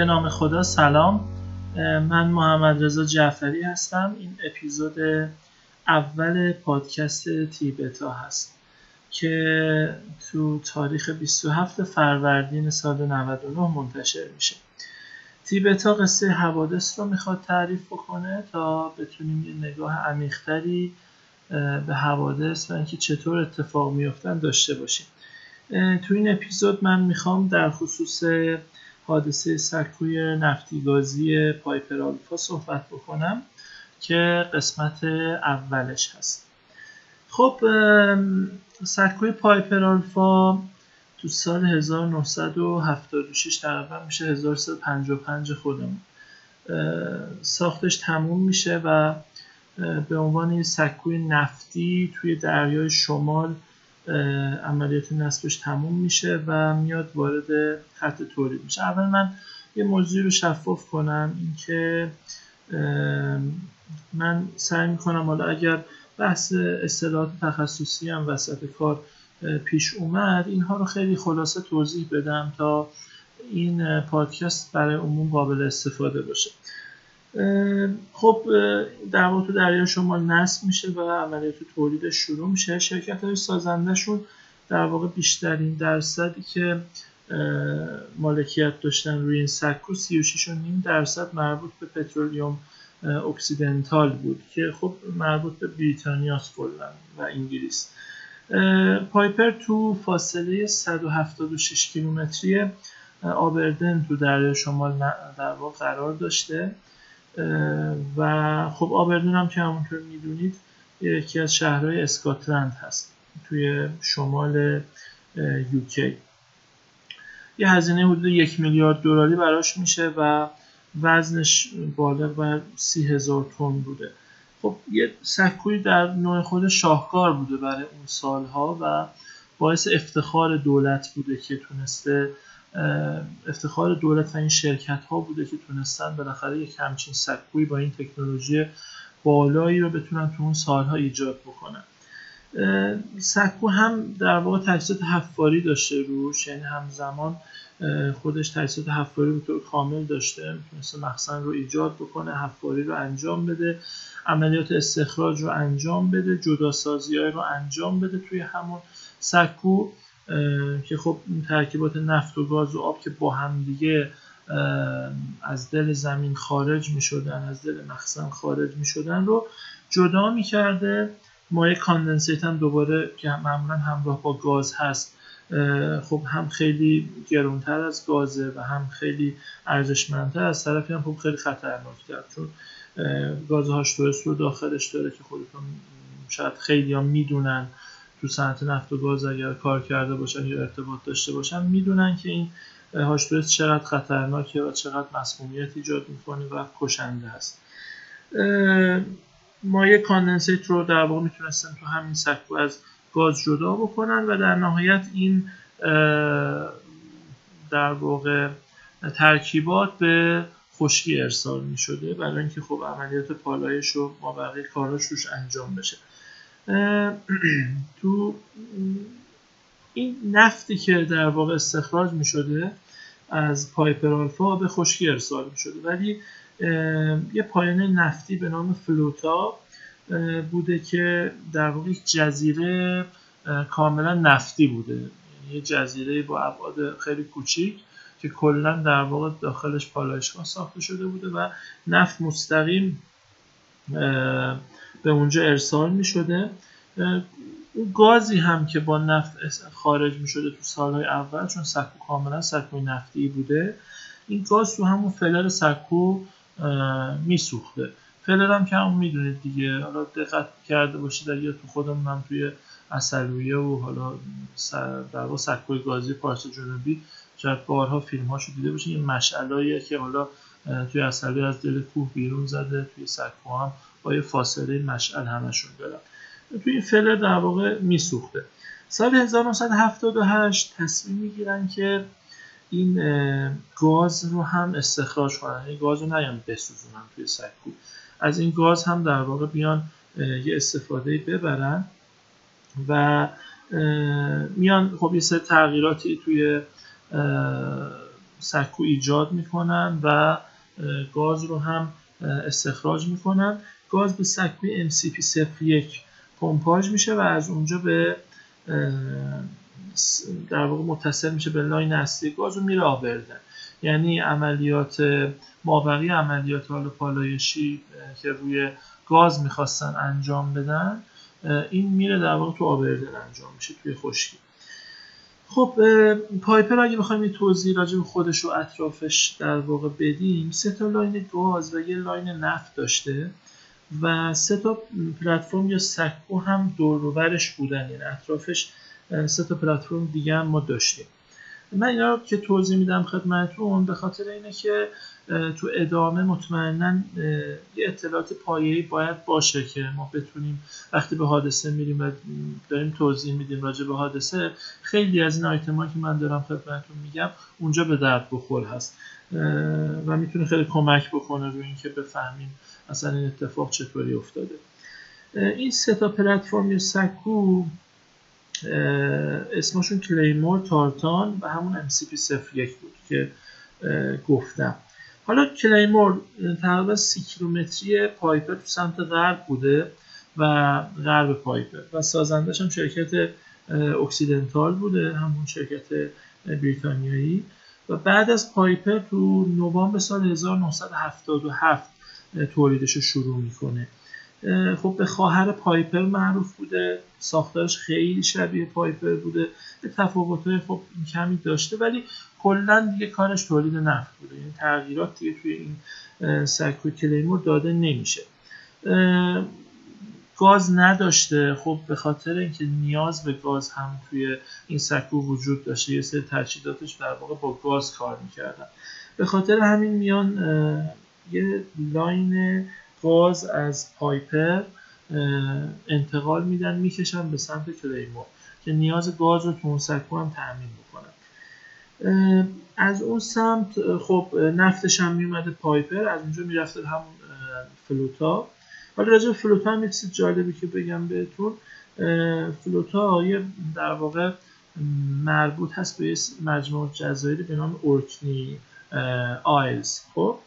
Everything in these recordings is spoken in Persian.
به نام خدا سلام. من محمد رضا جعفری هستم. این اپیزود اول پادکست تیبتا هست که تو تاریخ 27 فروردین سال 99 منتشر میشه. تیبتا قصه حوادث رو می‌خواد تعریف بکنه تا بتونیم یه نگاه عمیقتری به حوادث و اینکه چطور اتفاق میافتن داشته باشیم. تو این اپیزود من می‌خوام در خصوص حادثه سکوی نفتیگازی پایپر آلفا صحبت بکنم که قسمت اولش هست. خب سکوی پایپر آلفا تو سال 1976 تقریبا میشه 1355 خودمون. ساختش تموم میشه و به عنوان سکوی نفتی توی دریای شمال عملیات نصبش تموم میشه و میاد وارد خط تولید میشه. اول من یه موضوعی رو شفاف کنم اینکه من سعی می‌کنم حالا اگر بحث اصطلاحات تخصصی هم وسط کار پیش اومد اینها رو خیلی خلاصه توضیح بدم تا این پادکست برای عموم قابل استفاده باشه. خب در واقع تو دریا شمال نصب میشه و عملیات تولید شروع میشه. شرکت های سازندهشون در واقع بیشترین درصدی که مالکیت داشتن روی این سکو 36 درصد مربوط به پترولیوم اکسیدنتال بود که خب مربوط به بریتانیاست کلا و انگلیس. پایپر تو فاصله 176 کیلومتری آبردین تو دریا شمال در واقع قرار داشته. و خب آبردین هم که همونطور می‌دونید یکی از شهرهای اسکاتلند هست توی شمال یوکی یه هزینه حدود یک میلیارد دلاری براش میشه و وزنش بالغ بر سی هزار تن بوده. خب یه سکوی در نوع خود شاهکار بوده برای اون سالها و باعث افتخار دولت بوده که تونسته افتخار دولت و این شرکت ها بوده که تونستن بالاخره یک همچین سکوی با این تکنولوژی بالایی رو بتونن تو اون سالها ایجاد بکنن. سکو هم در واقع تجهیزات حفاری داشته روش یعنی همزمان خودش تجهیزات حفاری به طور کامل داشته می‌تونسته مخزن رو ایجاد بکنه حفاری رو انجام بده عملیات استخراج رو انجام بده جداسازی های رو انجام بده توی همون سکو. که خب ترکیبات نفت و گاز و آب که با هم دیگه از دل زمین خارج می شدن از دل مخزن خارج می شدن رو جدا می کرده مایع کاندنسیت هم دوباره که معمولا همراه با گاز هست خب هم خیلی گرونتر از گازه و هم خیلی ارزشمندتر. از طرفی هم خب خیلی خطرناکتر چون گاز هاش رو داخلش داره که خودتون شاید خیلی هم می‌دونن. تو صنعت نفت و گاز اگر کار کرده باشن یا ارتباط داشته باشن می‌دونن که این H2S چقدر خطرناکه و چقدر مسمومیت ایجاد می‌کنه و کشنده است. مایع condensate رو در واقع می‌تونستن تو همین سکو از گاز جدا بکنن و در نهایت این در واقع ترکیبات به خشکی ارسال می شده برای اینکه خب عملیات پالایش و مابقی کاراش روش انجام بشه. تو این نفتی که در واقع استخراج می شده از پایپر آلفا به خشکی ارسال می شده ولی یه پایانه نفتی به نام فلوتا بوده که در واقع جزیره کاملا نفتی بوده. یعنی یه جزیره با ابعاد خیلی کوچیک که کلا در واقع داخلش پالایشگاه ساخته شده بوده و نفت مستقیم به اونجا ارسال می شده اون گازی هم که با نفت خارج می شده تو سالهای اول چون سکو کاملا سکوی نفتی بوده این گاز تو همون فلر سکو می سوخته فلر هم که همون می‌دونید دیگه حالا دقت کرده باشید یا تو خودم من توی اصلویه و حالا در واقع سکوی گازی پارس جنوبی شاید بارها فیلم هاشو دیده باشید این مشعلاییه که حالا توی اصلویه از دل کوه بیرون زده توی سکو هم با فاصله مشعل همشون دارن. توی این فلر در واقع میسوخته. سال 1978 تصمیم می‌گیرن که این گاز رو هم استخراج کنن. این یعنی گاز رو نیان بسوزونن توی سکو از این گاز هم در واقع بیان یه استفاده ببرن و میان خب یه سری تغییراتی توی سکو ایجاد می‌کنن و گاز رو هم استخراج می‌کنن. گاز به سکوی MCP01 پمپاژ میشه و از اونجا به در واقع متصل میشه به line اصلی گاز و میره آبردین یعنی عملیات مابقی عملیات حال پالایشی که روی گاز می‌خواستن انجام بدن این میره در واقع تو آبردین انجام میشه توی خشکی. خب پایپر اگه بخوایم یه توضیح راجع به خودش و اطرافش در واقع بدیم سه تا line گاز و یه line نفت داشته. و سه تا پلتفرم یا سکو هم دور بودن یعنی اطرافش سه تا پلتفرم دیگه هم ما داشتیم. من اینا رو که توضیح میدم خدمتتون به خاطر اینه که تو ادامه مطمئنا یه اطلاعات پایه‌ای باید باشه که ما بتونیم وقتی به حادثه میریم و داریم توضیح میدیم راجع به حادثه خیلی از این آیتما که من دارم خدمتتون میگم اونجا به درد بخور هست. و می‌تونه خیلی کمک بکنه روی اینکه بفهمیم اصلا این اتفاق چطوری افتاده؟ این سه تا پلتفرم یا سکو اسمشون کلیمور تارتان و همون MCP01 بود که گفتم. حالا کلیمور تقریبا سی کیلومتری پایپر تو سمت غرب بوده و غرب پایپر و سازندش هم شرکت اکسیدنتال بوده همون شرکت بریتانیایی. و بعد از پایپر تو نوامبر سال 1977 تولیدش رو شروع می‌کنه. خب به خواهر پایپر معروف بوده. ساختارش خیلی شبیه پایپر بوده. به تفاوت‌های خب کمی داشته ولی کلا دیگه کارش تولید نفت بوده. یعنی تغییرات دیگه توی این سکو کلیمور داده نمیشه. گاز نداشته. خب به خاطر اینکه نیاز به گاز هم توی این سکو وجود داشته یه سری تجهیزاتش در واقع با گاز کار می‌کردن. به خاطر همین میان یه line گاز از پایپر انتقال میدن می‌کشن به سمت کلیمور که نیاز گاز رو تو اون سکو هم تأمین بکنن. از اون سمت خب نفتش هم میومده پایپر از اونجا می‌رفته همون فلوتا. حالا راجع فلوتا هم چیز جالبی که بگم بهتون فلوتا یه در واقع مربوط هست به مجموع جزایری به نام اورکنی آیلز خب؟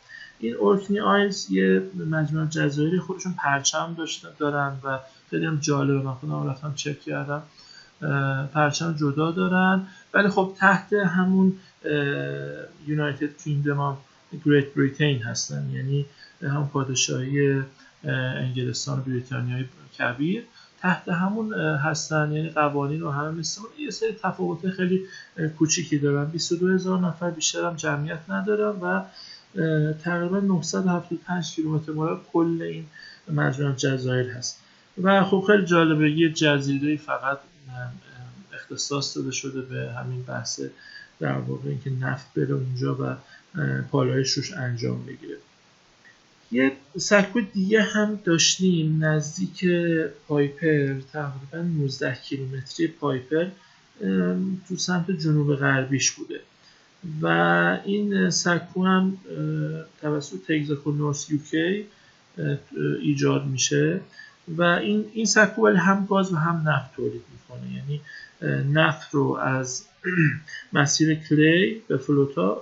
این اورکنی آیلز یه مجموعه جزایری خودشون پرچم داشتن دارن و خیلی هم جالبه. من خودم رفتم چک کردم. پرچم جدا دارن. ولی خب تحت همون یونایتد کینگدم آف گریت بریتین هستن. یعنی هم پادشاهی انگلستان و بریتانیای کبیر. تحت همون هستن. یعنی قوانین و همه مثل یه سری تفاوت خیلی کوچیکی دارن. 22 هزار نفر بیشتر هم جمعیت ندارن و تقریبا 975 کیلومتر مربع کل این مجموعه جزایر هست. و خب خیلی جالبه یه جزیره فقط اختصاص داده شده به همین بحث در واقع اینکه نفت بره اونجا و پالایش روش انجام بگیره. یه سکو دیگه هم داشتیم نزدیک پایپر تقریبا 19 کیلومتری پایپر تو سمت جنوب غربیش بوده. و این سکو هم توسط Texaco North Sea UK ایجاد میشه و این این سکو هم گاز و هم نفت تولید می‌کنه. یعنی نفت رو از مسیر کلیمور به فلوتا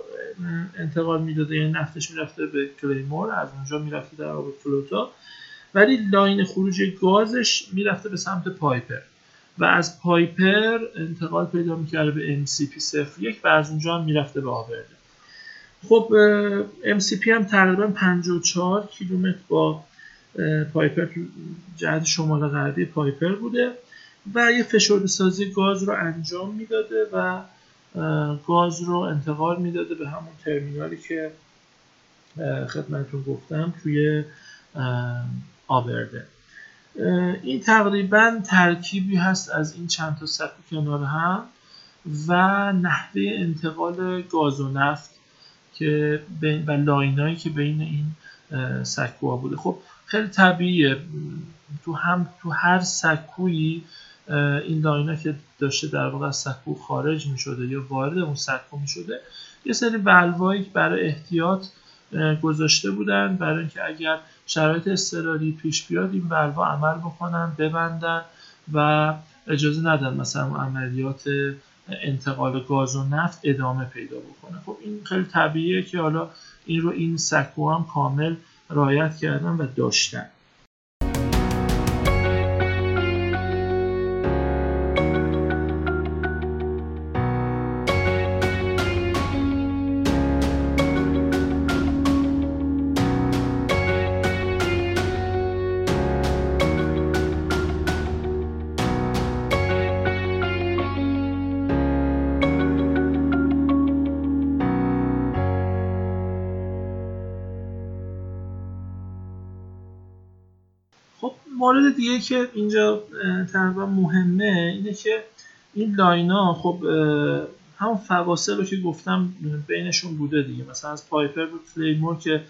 انتقال می‌داده. یعنی نفتش می‌رفته به کلیمور از اونجا می‌رفته در آب فلوتا. ولی line خروج گازش می‌رفته به سمت پایپر. و از پایپر انتقال پیدا می‌کرده به MCP01 و از اونجا هم می‌رفته به آورده. خب MCP هم تقریبا 54 کیلومتر با پایپر جهت شمال غربی پایپر بوده و یه فشرده سازی گاز رو انجام می‌داده و گاز رو انتقال می‌داده به همون ترمینالی که خدمتتون گفتم توی آورده. این تقریبا ترکیبی هست از این چند تا سکو کنار هم و نحوه انتقال گاز و نفت که و line ایی که بین این سکوها بوده. خب خیلی طبیعیه. تو هم تو هر سکویی این line ا که داشته در واقع از سکو خارج می شده یا وارد اون سکو می شده یه سری valve ایی برای احتیاط گذاشته بودن برای اینکه اگر شرایط اضطراری پیش بیاد این valve ا عمل بکنن ببندن و اجازه ندن مثلا عملیات انتقال گاز و نفت ادامه پیدا بکنه. خب این خیلی طبیعیه که حالا این رو این سکو هم کامل رایت کردن و داشتن. مورد دیگه که اینجا تقریبا مهمه اینه که این line ا خب همون فواصل رو که گفتم بینشون بوده دیگه. مثلا از پایپر بود کلیمور که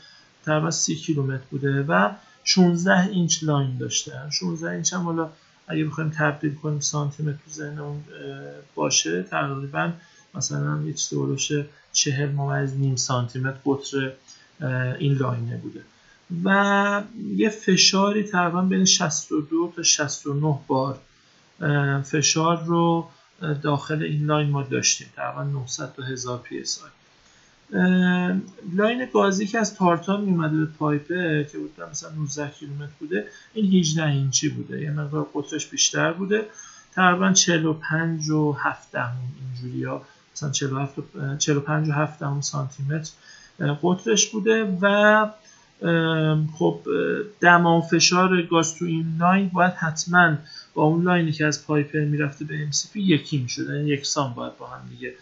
تقریبا 30 کیلومتر بوده و 16 اینچ line داشته. 16 اینچ هم حالا اگه بخوایم تبدیل کنیم سانتی متر تو باشه تقریبا مثلا یه چیزی 40 ممیز نیم سانتی متر قطر این line ه بوده. و یه فشاری تقریبا بین 62 تا 69 بار فشار رو داخل این line ما داشتیم تقریبا 900 تا 1000 PSI line گازی که از تارتان میومده به پایپر که بود مثلا 19 کیلومتر بوده این 18 اینچی بوده یه مقدار قطرش بیشتر بوده. تقریبا 45 و 7 دهم اینجوری ها مثلا 47 45 و 7 دهم سانتی متر قطرش بوده و خب دما و فشار گاز تو این line باید حتما با اون line ی که از پایپر می‌رفته به MCP یکی می‌شد. یعنی یکسان باید با هم دیگه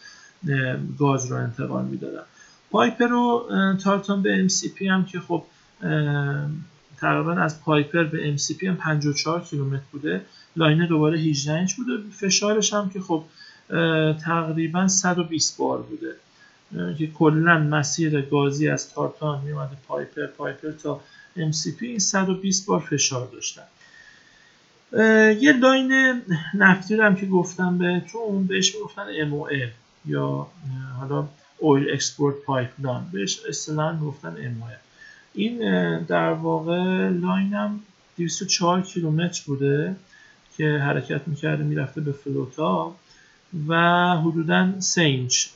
گاز رو انتقال می‌دادن. پایپر رو تارتان به MCP هم که خب تقریبا از پایپر به MCP هم 54 کیلومتر بوده. line دوباره 18 اینچ بوده. فشارش هم که خب تقریبا 120 بار بوده. که کلا مسیر گازی از تارتان میومده پایپر پایپر تا MCP این 120 بار فشار داشتن. یه line نفتی هم که گفتم بهتون بهش می‌گفتن MOL یا حالا oil export pipeline بهش اصطلاحا می‌گفتن MOL این در واقع line هم 204 کیلومتر بوده که حرکت می‌کرده می‌رفته به فلوتا. و حدودا 3 اینچ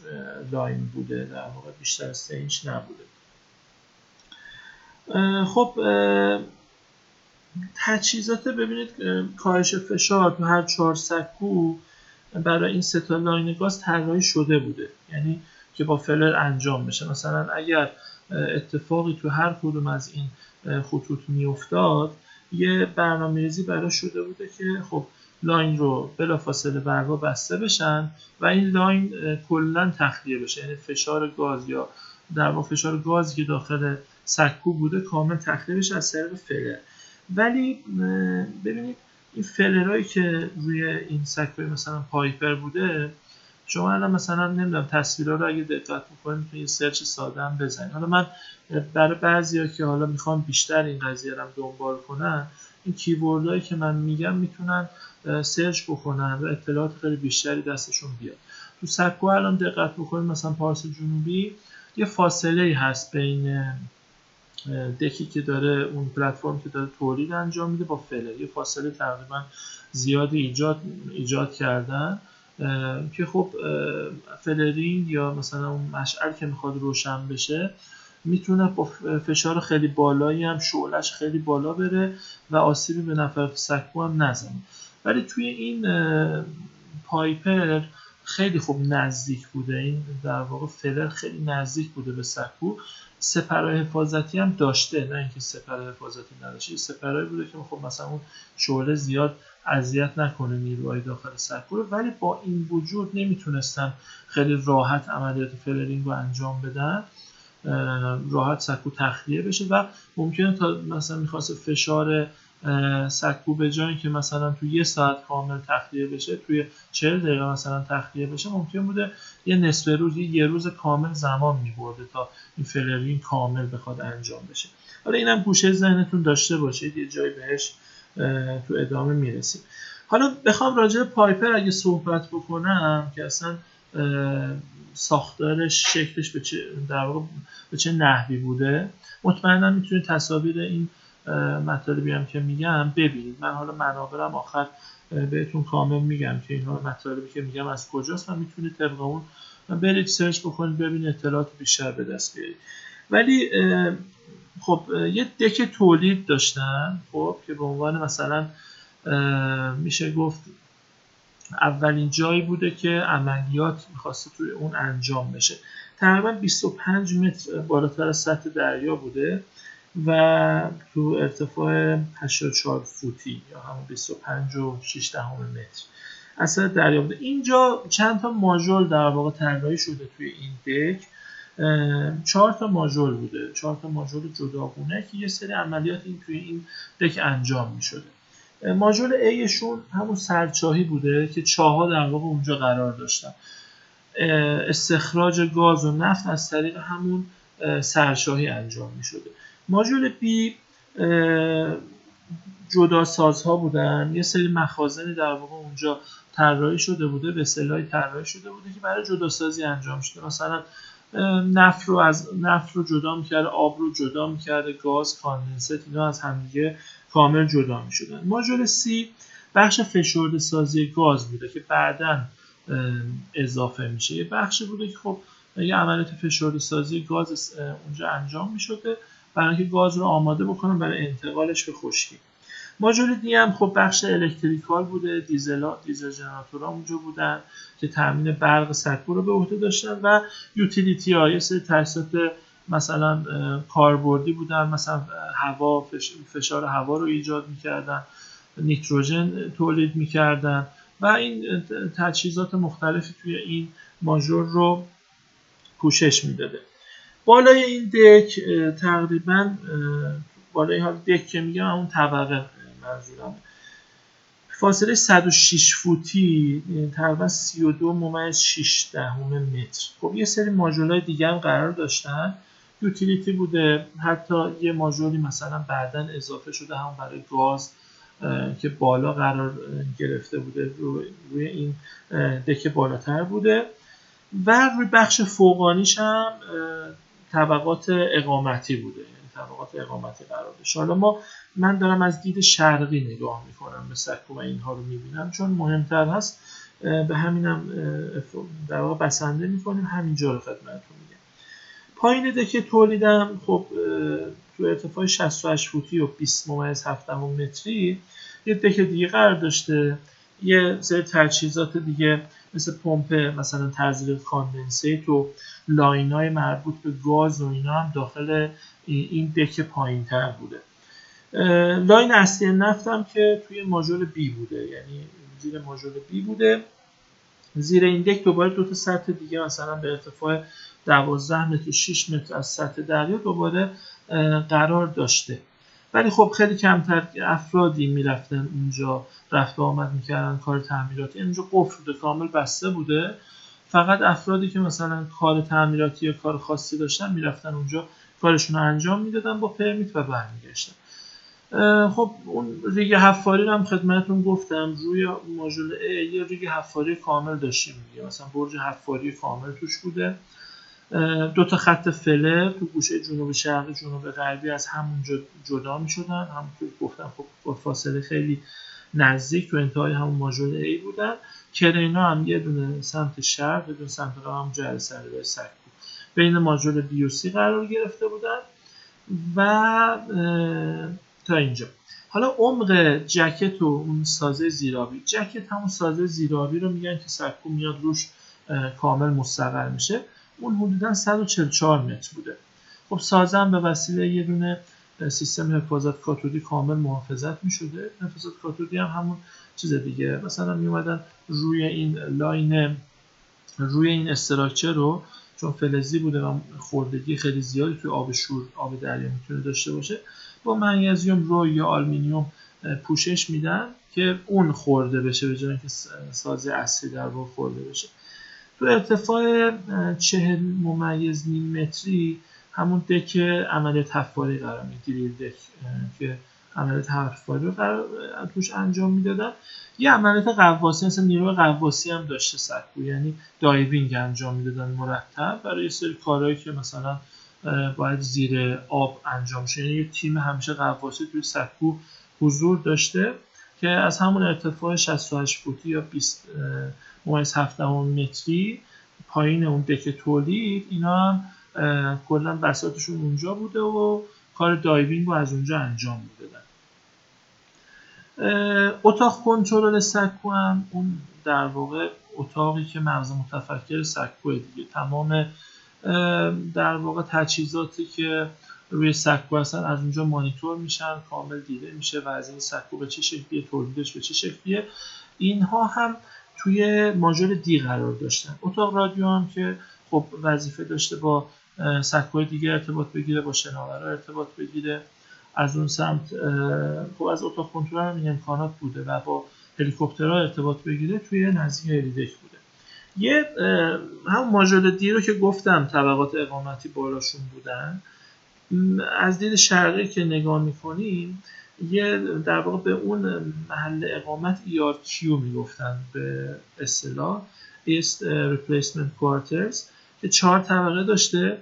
line بوده در واقع بیشتر از 3 اینچ نبوده. خب تجهیزات ببینید کاهش فشار تو هر چهار سکو برای این سه تا line گاز طراحی شده بوده. یعنی که با flare انجام بشه. مثلا اگر اتفاقی تو هر کدوم از این خطوط میافتاد یه برنامه‌ریزی برای شده بوده که خب line رو بلافاصله valve ا بسته بشن و این line کلا تخلیه بشه. یعنی فشار گاز یا در واقع فشار گازی که داخل سکو بوده کامل تخلیه بشه از طریق flare. ولی ببینید این flare هایی که روی این سکوی مثلا پایپر بوده شما الان مثلا نمی‌دونم تصویرها رو اگه دقت بکنید یه search ساده هم بزنید. حالا من برای بعضیا که حالا می‌خوام بیشتر این قضیه رو دنبال کنن این keyword هایی که من میگم می‌تونن search بکنن و اطلاعات خیلی بیشتری دستشون بیاد. تو سکو الان دقت بکنید مثلا پارس جنوبی یه فاصله هست بین deck ی که داره اون پلتفرم که داره تولید انجام میده با flare یه فاصله تقریبا زیادی ایجاد ایجاد کردن. که خب flaring یا مثلا اون مشعل که می‌خواد روشن بشه می‌تونه با فشار خیلی بالایی هم شعلش خیلی بالا بره و آسیبی به نفر سکو هم نزنه. ولی توی این پایپر خیلی خوب نزدیک بوده. این در واقع flare خیلی نزدیک بوده به سکو. سپرهای حفاظتی هم داشته نه اینکه سپر حفاظتی نداشته. سپرهایی بوده که خب مثلا اون شعله زیاد اذیت نکنه نیروهای داخل سکو رو. ولی با این وجود نمی‌تونستن خیلی راحت عملیات flaring رو انجام بدن راحت سکو تخلیه بشه و ممکنه تا مثلا می‌خواست فشار سکو به جایی که مثلا تو یه ساعت کامل تخلیه بشه توی 40 دقیقه مثلا تخلیه بشه ممکن بوده یه نصف روز یه روز کامل زمان میبرده تا این flaring کامل بخواد انجام بشه. حالا اینم گوشه ذهنتون داشته باشید یه جایی بهش تو ادامه می‌رسیم. حالا بخوام راجع پایپر اگه صحبت بکنم که اصلا ساختارش شکلش به چه در واقع به چه نحوی بوده؟ مطمئنا می‌تونید تصاویر این مطالبی هم که میگم ببینید. من حالا منابرم آخر بهتون کامل میگم که اینها مطالبی که میگم از کجاست و می‌تونید طبق اون برید سرچ بکنید ببینید اطلاعات بیشتر به دست بیارید. ولی خب یه دک تولید داشتن خب که به عنوان مثلا میشه گفت اولین جایی بوده که عملیات می‌خواسته توی اون انجام بشه. تقریبا 25 متر بالاتر از سطح دریا بوده و تو ارتفاع 84 فوتی یا همون 25 و 6 متر از دریا بوده. اینجا چند تا ماژول در واقع طراحی شده توی این دک. چهار تا ماژول بوده. چهار تا ماژول جداگونه که یه سری عملیات این توی این دک انجام می شده ماژول ایشون همون سرچاهی بوده که چاها در واقع اونجا قرار داشتن. استخراج گاز و نفت از طریق همون سرشاهی انجام می شده ماژول بی جدا سازها بودن. یه سری مخازنی در واقع اونجا طراحی شده بوده به اصطلاحی طراحی شده بوده که برای جداسازی انجام شده. مثلا نفت رو از نفت رو جدا می‌کرده آب رو جدا می‌کرده گاز کاندنست اینا از همدیگه کامل جدا می‌شدن. ماژول سی بخش فشرده سازی گاز بوده که بعدا اضافه میشه. یه بخشی بوده که خب یه عملیات فشرده سازی گاز اونجا انجام می‌شده برای اینکه گاز رو آماده بکنن برای انتقالش به خشکی. ماژول دی هم خب بخش الکتریکال بوده دیزل دیزل جنراتورها اونجا بودن که تامین برق سکو رو به عهده داشتن و یوتیلیتی ها یه سری مثلا کاربردی بودن مثلا هوا فشار هوا رو ایجاد می‌کردن نیتروژن تولید می‌کردن و این تجهیزات مختلفی توی این ماژور رو پوشش می‌داده. بالای این دک تقریبا بالای حال دک که میگم اون طبقه منظورم. فاصله 106 فوتی تقریبا 32 ممیز 6 دهم متر. خب یه سری ماژولای دیگه هم قرار داشتن. یوتیلیتی بوده حتی یه ماژولی مثلا بعدا اضافه شده هم برای گاز که بالا قرار گرفته بوده روی این دکه بالاتر بوده. و روی بخش فوقانیش هم طبقات اقامتی بوده یعنی طبقات اقامتی قرار داشت حالا ما من دارم از دید شرقی نگاه می‌کنم به سکو و اینها رو می‌بینم چون مهمتر هست به همینم در واقع بسنده می‌کنیم همینجا رو خدمتتون میگم. پایین deck تولیدم خب تو ارتفاع 68 فوتی و 20 ممیز 7 متری یه deck دیگه قرار داشته. یه سری تجهیزات دیگه مثل پمپ مثلا تزریق condensate و line های مربوط به گاز و اینا هم داخل این deck پایین تر بوده line اصلی نفت هم که توی ماژول B بوده یعنی زیر ماژول B بوده. زیر این deck دوباره دو تا سطح دیگه مثلا به ارتفاع 12 متر و 6 متر از سطح دریا دوباره قرار داشته. ولی خب خیلی کمتر افرادی می‌رفتن اونجا رفت و آمد می‌کردن کار تعمیراتی. اونجا قفل بوده کامل بسته بوده. فقط افرادی که مثلا کار تعمیراتی یا کار خاصی داشتن می‌رفتن اونجا کارشون رو انجام می‌دادن با پرمیت و برمیگشتن. خب اون ریگ حفاری رو هم خدمتتون گفتم. روی ماژول A یه ریگ حفاری کامل داشتیم دیگه. مثلا برج حفاری کامل توش بوده. دو تا خط فلر تو گوشه جنوب شرقی جنوب غربی از همونجا جدا می شدن همونطور گفتم خب با فاصله خیلی نزدیک تو انتهای همون ماژول A بودن. کرینا هم یه دونه سمت شرق یه دونه سمت غرب هم جهل سر سک بود. بین ماژول B و C قرار گرفته بودن. و تا اینجا. حالا عمق جکت و اون سازه زیرابی. جکت همون سازه زیرابی رو میگن که سکو میاد روش کامل مستقر میشه. اون حدودا 144 متر بوده. خب سازم به وسیله یه دونه سیستم حفاظت کاتودی کامل محافظت می شده حفاظت کاتودی هم همون چیز دیگه. مثلا می اومدن روی این line روی این structure رو چون فلزی بوده و خوردگی خیلی زیادی توی آب شور آب دریا می‌تونه داشته باشه با منیزیم رو یا آلومینیوم پوشش میدن که اون خورده بشه به جای اینکه سازه اصلی در خورده بشه. تو ارتفاع چهل ممیز نیم متری همون deck عملیات حفاری قرار می deck که عملیات حفاری رو توش انجام می‌دادن. یه عملیات غواصی مثل نیروی غواصی هم داشته سکو یعنی diving انجام می‌دادن مرتب برای سری کارهایی که مثلا باید زیر آب انجام شه. یعنی یه تیم همیشه غواصی توی سکو حضور داشته که از همون ارتفاع 68 فوتی یا 20 ممیز 7 متری پایین اون deck تولید اینا هم کلا بساطشون اونجا بوده و کار diving رو از اونجا انجام می‌دادن. اتاق کنترل سکو هم اون در واقع اتاقی که مغز متفکر سکو دیگه. تمام در واقع تجهیزاتی که روی سکو هستن از اونجا مانیتور میشن کامل دیده میشه و از این سکو به چه شکلیه تولیدش به چه شکلیه. اینها هم توی ماژول D قرار داشتن. اتاق رادیو هم که خب وظیفه داشته با سکوی دیگه ارتباط بگیره با شناورا ارتباط بگیره. از اون سمت خب از اتاق کنترل هم این امکانات بوده و با هلیکوپترها ارتباط بگیره توی نزدیک هلیدک بوده. یه هم ماژول دی رو که گفتم طبقات اقامتی بالاشون بودن. از دید شرقی که نگاه می‌کنیم یه در واقع به اون محل اقامت ERQ می‌گفتن به اصطلاح. East Replacement Quarters که چهار طبقه داشته.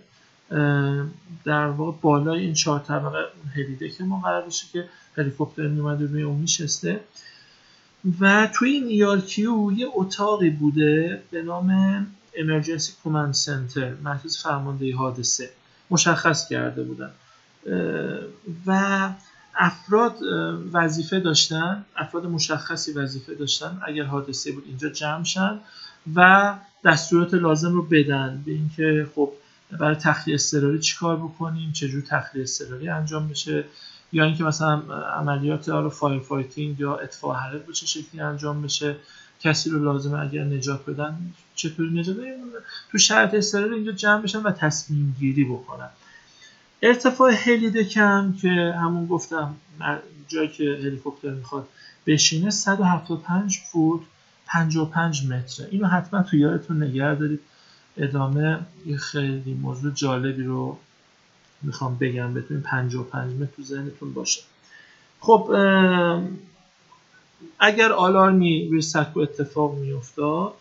در واقع بالای این چهار طبقه اون هلیده که ما قرار داشته که هلیکوپتر میومده روی اون میشسته. و توی این ERQ یه اتاقی بوده به نام Emergency Command Center مرکز فرماندهی حادثه. مشخص کرده بودن. و افراد وظیفه داشتن افراد مشخصی وظیفه داشتن اگر حادثه بود اینجا جمع شن و دستورات لازم رو بدن به اینکه خب برای تخلیه اضطراری چیکار بکنیم چجور تخلیه اضطراری انجام بشه یا اینکه مثلا عملیات رو fire fighting یا اطفاء حریق به چه شکلی انجام بشه کسی رو لازمه اگر نجات بدن چطوری نجات بدن؟ تو شرایط اضطراری اینجا جمع بشن و تصمیم گیری بکنن. ارتفاع helideck م که همون گفتم جایی که هلیکوپتر می‌خواد بشینه 175 فوت 55 متره. اینو حتما تو یادتون نگه دارید. ادامه خیلی موضوع جالبی رو می‌خوام بگم بتونین 55 متر تو ذهنتون باشه. خب اگر آلارمی روی سکو اتفاق میافتاد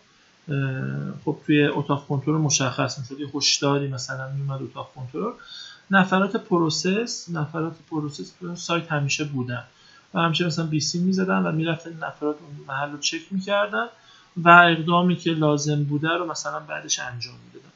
خب توی اتاق کنترل مشخص می‌شد. یه هشداری مثلا میومد اتاق کنترل. نفرات process نفرات process سایت همیشه بودن. و همیشه مثلا بی‌سیم می‌زدن و می‌رفتن نفرات اون محل رو چک می‌کردن و اقدامی که لازم بوده رو مثلا بعدش انجام می‌دادن.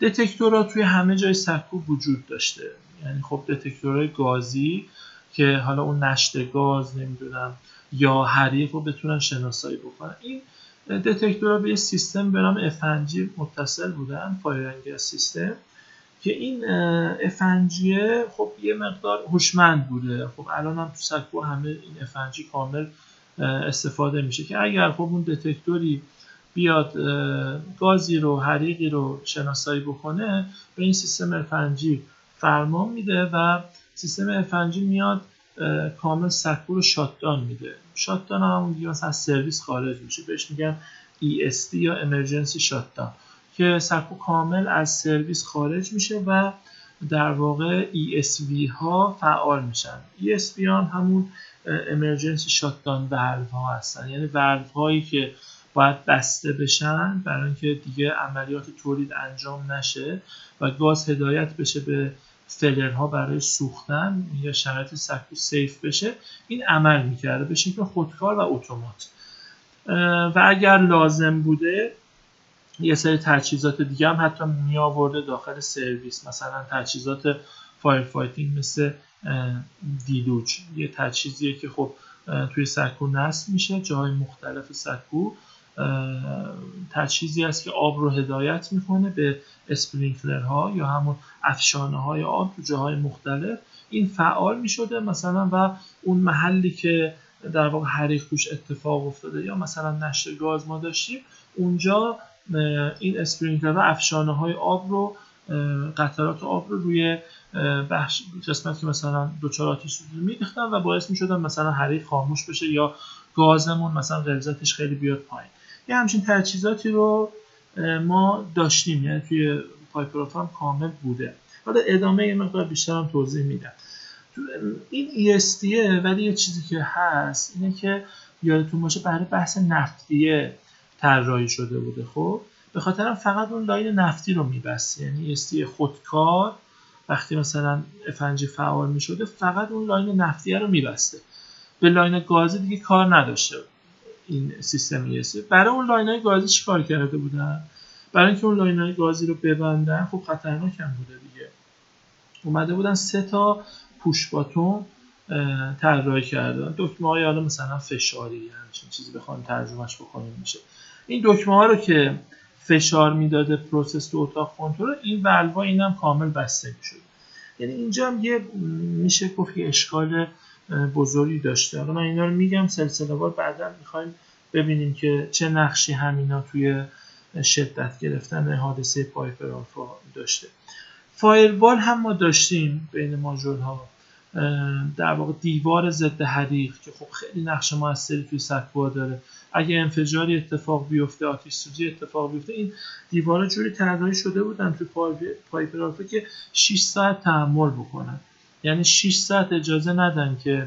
detector ها توی همه جای سکو وجود داشته. یعنی خب detector های گازی که حالا اون نشت گاز نمی‌دونم یا حریق رو بتونن شناسایی بکنن. این detector ها به یه سیستم به نام افنجی متصل بودن fire system. که این افنجیه خب یه مقدار هوشمند بوده. خب الان هم تو سکو همه این افنجی کامل استفاده میشه که اگر خب اون دتکتوری بیاد گازی رو حریقی رو شناسایی بکنه به این سیستم افنجی فرمان میده و سیستم افنجی میاد کامل سکو رو شاتدان میده. شاتدان هم دیگه از سرویس خارج میشه. بهش میگن ESD یا Emergency Shutdown. که سکو کامل از سرویس خارج میشه و در واقع ESV ها فعال میشن. ESV ها همون Emergency Shutdown valve ها هستن. یعنی valve هایی که باید بسته بشن برای اینکه دیگه عملیات تولید انجام نشه و گاز هدایت بشه به فلرها برای سوختن یا شرایط سکو سیف بشه این عمل می‌کرده. به شکل خودکار و اتومات. و اگر لازم بوده یه سری تجهیزات دیگه هم حتی می آورده داخل سرویس. مثلا تجهیزات fire fighting مثل deluge. یه تجهیزیه که خب توی سکو نصب میشه جاهای مختلف سکو. تجهیزی است که آب رو هدایت می‌کنه به ها یا همون افشانه های آب تو جاهای مختلف. این فعال می‌شده مثلا و اون محلی که در واقع حریق توش اتفاق افتاده یا مثلا نشر گاز ما داشتیم اونجا این اسپرینکلر و افشانه های آب رو قطرات آب رو روی بخش قسمت که مثلا دوچار آتیش میریختن و باعث می‌شدن مثلا حریق خاموش بشه یا گازمون مثلا غلظتش خیلی بیاد پایین. یه همچین تجهیزاتی رو ما داشتیم یعنی توی پایپرات کامل بوده. حالا ادامه یه مقدار بیشتر هم توضیح میدم. این ESD ه ولی یه چیزی که هست اینه که یادتون باشه برای بحث نفتیه طراحی شده بوده. خب به خاطر فقط اون line نفتی رو میبسته. یعنی ESD خودکار وقتی مثلا افنجی فعال می‌شده فقط اون line نفتی رو میبسته. به line گازی دیگه کار نداشته این سیستم ESD برای اون line های گازی چیکار کرده بودن؟ برای اینکه اون line های گازی رو ببندن خب خطرناک هم بوده دیگه. اومده بودن سه تا push button طراحی کردن. دکمه های حالا مثلا فشاری همچین چیزی بخوام ترجمهش بکنیم میشه. این دکمه ها رو که فشار می‌داده process تو اتاق کنترل این ولوا اینم کامل بسته می‌شد. یعنی اینجا هم یه میشه گفت یه اشکال بزرگی داشته. حالا من اینا رو میگم سلسله وار بعدا می‌خوایم ببینیم که چه نقشی همینا توی شدت گرفتن حادثه پایپر آلفا داشته. فایروال هم ما داشتیم بین ماژول ها در واقع دیوار ضد حریق که خب خیلی نقش موثری توی سکوها داره. اگه انفجاری اتفاق بیفته آتش سوزی اتفاق بیفته این دیوارا جوری طراحی شده بودن توی پایپر آلفا که 6 ساعت تحمل بکنن. یعنی 6 ساعت اجازه ندن که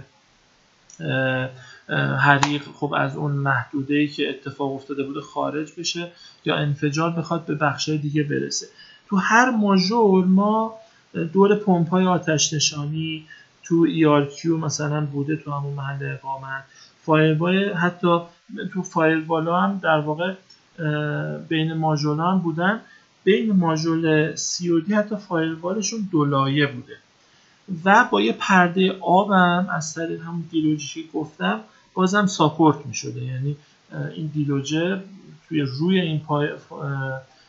حریق خب از اون محدوده ای که اتفاق افتاده بوده خارج بشه یا انفجار بخواد به بخشای دیگه برسه. تو هر ماژول ما دور پمپ های آتش نشانی تو ERQ مثلا بوده تو همون محل اقامت فایروال حتی تو فایروال هم در واقع بین ماژول هم بودن. بین ماژول COD حتی فایروالشون دو لایه بوده. و با یه پرده آبم از طریق همون دیلوجی گفتم بازم ساپورت می شده یعنی این دیلوجه توی روی این پای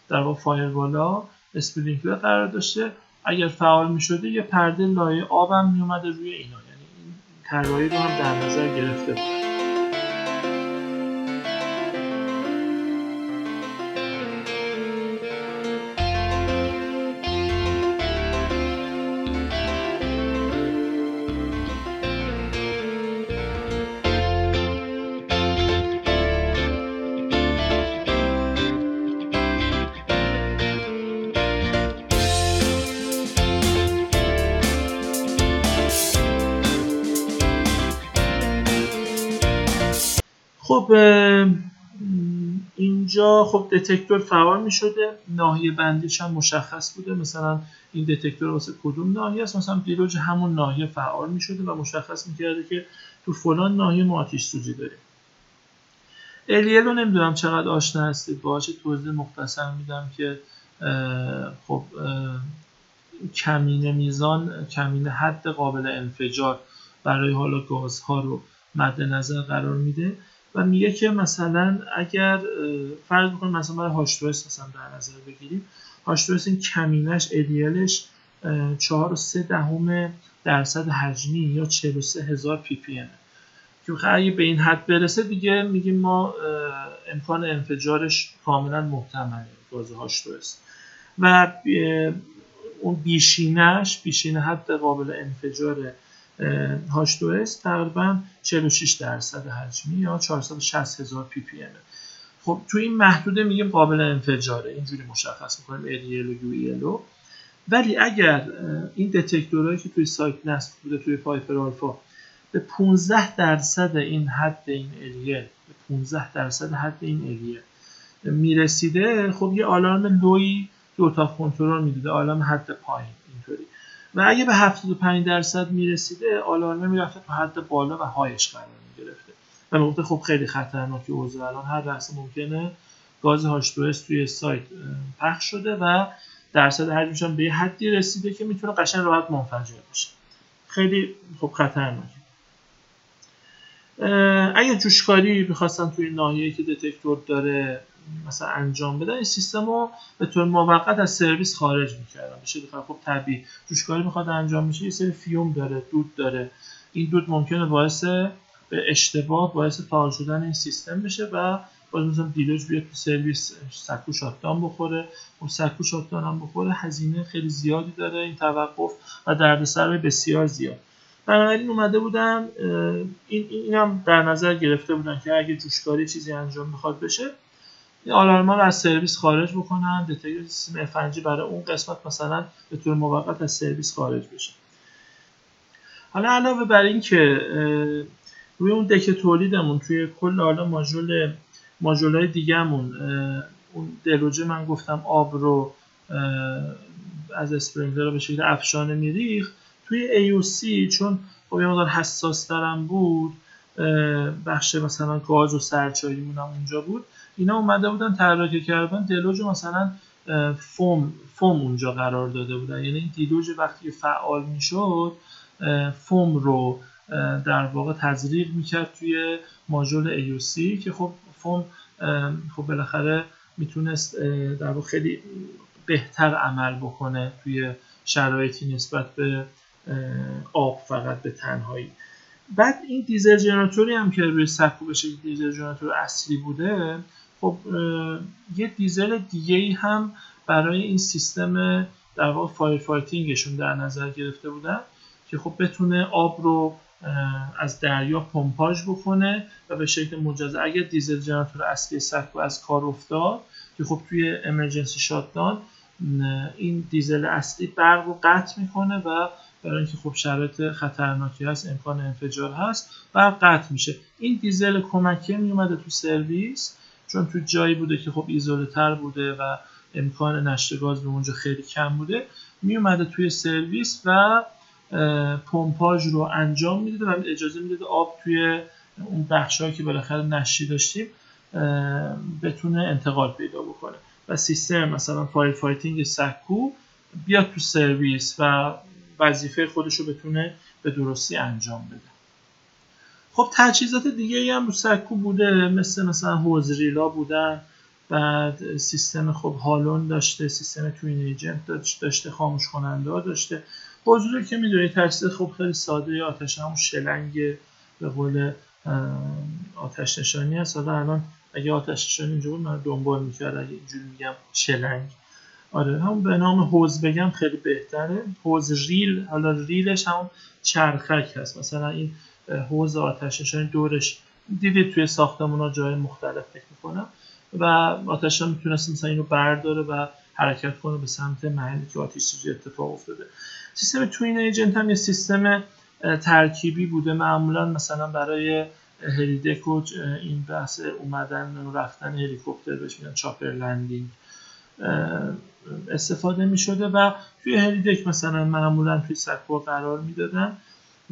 در واقع فایروالا اسپرینکلر قرار داشته. اگر فعال می شده یه پرده لایه آبم می اومده روی اینا. یعنی این رو هم در نظر گرفته بود. خب دتکتور فعال می شده ناحیه بندیش هم مشخص بوده مثلا این دتکتور واسه کدوم ناحیه است؟ مثلا دیروج همون ناحیه فعال می شده و مشخص می کرده که تو فلان ناحیه ما آتیش سوزی داریم. الیل رو نمی‌دونم چقدر آشنا هستید باهاش توضیح مختصر میدم که خب کمینه میزان کمینه حد قابل انفجار برای حالا گازها رو مد نظر قرار میده. و میگه که مثلا اگر فرض بکنیم مثلا برای هاش مثلا در نظر بگیریم هاش این کمینش ادیالش 4 و 3 دهم درصد حجمی یا 43 هزار پی پی ام. که اگه به این حد برسه دیگه میگیم ما امکان انفجارش کاملا محتمله گاز هاش و اون بیشینش بیشینه حد قابل انفجار H2S تقریبا 46 درصد حجمی یا 460 هزار ppm. خب تو این محدوده میگیم قابل انفجاره. اینجوری مشخص می‌کنیم LEL و UEL ولی اگر این detector هایی که توی سایت نصب بوده توی Piper Alpha به 15 درصد این حد این LEL به 15 درصد حد این LEL می‌رسیده خب یه آلارم low ی تو اتاق کنترل می‌داده آلارم حد پایین. و اگه به 75 درصد می‌رسیده آلارمه می‌رفته تو حد بالا و هایش قرار می‌گرفته. و می‌گفته خب خیلی خطرناکه اوضاع الان هر لحظه ممکنه گاز هاش توی سایت پخش شده و درصد حجمش به یه حدی رسیده که می‌تونه قشنگ راحت منفجر بشه. خیلی خب خطرناکه اگه جوشکاری می‌خواستن توی ناحیه که دتکتور داره مثلا انجام بدن این سیستم رو به طور موقت از سرویس خارج می‌کردن. بشه خب طبیعی. جوشکاری می‌خواد انجام میشه یه سری fume داره دود داره. این دود ممکنه باعث به اشتباه باعث فعال شدن این سیستم بشه و باز مثلا deluge بیاد تو سرویس سکو shutdown بخوره. و سکو shutdown هم بخوره هزینه خیلی زیادی داره این توقف و دردسر بسیار زیاد. بنابراین اومده بودن این اینم در نظر گرفته بودن که اگه جوشکاری چیزی انجام می‌خواد بشه این آلارما رو از سرویس خارج بکنن دتکتور سیستم f برای اون قسمت مثلا به طور موقت از سرویس خارج بشه. حالا علاوه بر این که روی اون دک تولیدمون توی کل حالا ماژول ماژولای دیگهمون اون دلوجه من گفتم آب رو از اسپرینکلر رو به شکل افشانه میریخ توی AOC چون خب یه مقدار حساس ترم بود بخش مثلا گاز و سرچاریمون هم اونجا بود. اینا اومده بودن طراحی کردن دلوج مثلا فوم فوم اونجا قرار داده بودن. یعنی این دیلوژ وقتی فعال می‌شد فوم رو در واقع تزریق می‌کرد توی ماژول ایوسی که خب فوم خب بالاخره می‌تونست در واقع خیلی بهتر عمل بکنه توی شرایطی نسبت به آب فقط به تنهایی. بعد این دیزل generatorی هم که روی سکو بشه دیزل generator اصلی بوده خب یه دیزل دیگه ای هم برای این سیستم در واقع fire fighting شون در نظر گرفته بودن که خب بتونه آب رو از دریا پمپاژ بکنه و به شکل مجزا اگر دیزل generator اصلی سکو از کار افتاد که خب توی emergency shutdown این دیزل اصلی برق رو قطع می‌کنه و برای اینکه خب شرایط خطرناکی هست امکان انفجار هست برق قطع میشه. این دیزل کمکی میومده تو سرویس چون تو جایی بوده که خب ایزوله تر بوده و امکان نشت گاز به اونجا خیلی کم بوده میومده توی سرویس و پمپاژ رو انجام می‌داده و اجازه می‌داده آب توی اون بخشهایی که بالاخره نشی داشتیم بتونه انتقال پیدا بکنه. و سیستم مثلا fire fighting سکو بیاد تو سرویس و وظیفه خودش رو بتونه به درستی انجام بده. خب تجهیزات دیگه ای هم رو سکو بوده مثل مثلا hose reel ا بودن بعد سیستم خب halon داشته سیستم twin agent داشته خاموش کننده ها داشته. hose reel که می‌دونی تجهیزات خب خیلی ساده آتش همون شلنگ به قول آتش نشانی هست. حالا الان اگه آتش نشانی اینجا بود من دنبال می‌کرد. اگه اینجوری میگم شلنگ. آره هم به نام حوز بگم خیلی بهتره. حوز ریل حالا ریلش هم چرخک هست. مثلا این حوز آتش نشانی دورش دیدید توی ساختمون ها جای مختلف فکر می‌کنم. و آتش می‌تونست مثلا اینو برداره و حرکت کنه به سمت محلی که آتش سوزی اتفاق افتاده. سیستم twin agent هم یه سیستم ترکیبی بوده. معمولا مثلا برای helideck این بحث اومدن و رفتن هلیکوپتر بهش میگن chopper landing. استفاده می شده و توی helideck مثلا معمولا توی سکوها قرار می‌دادن.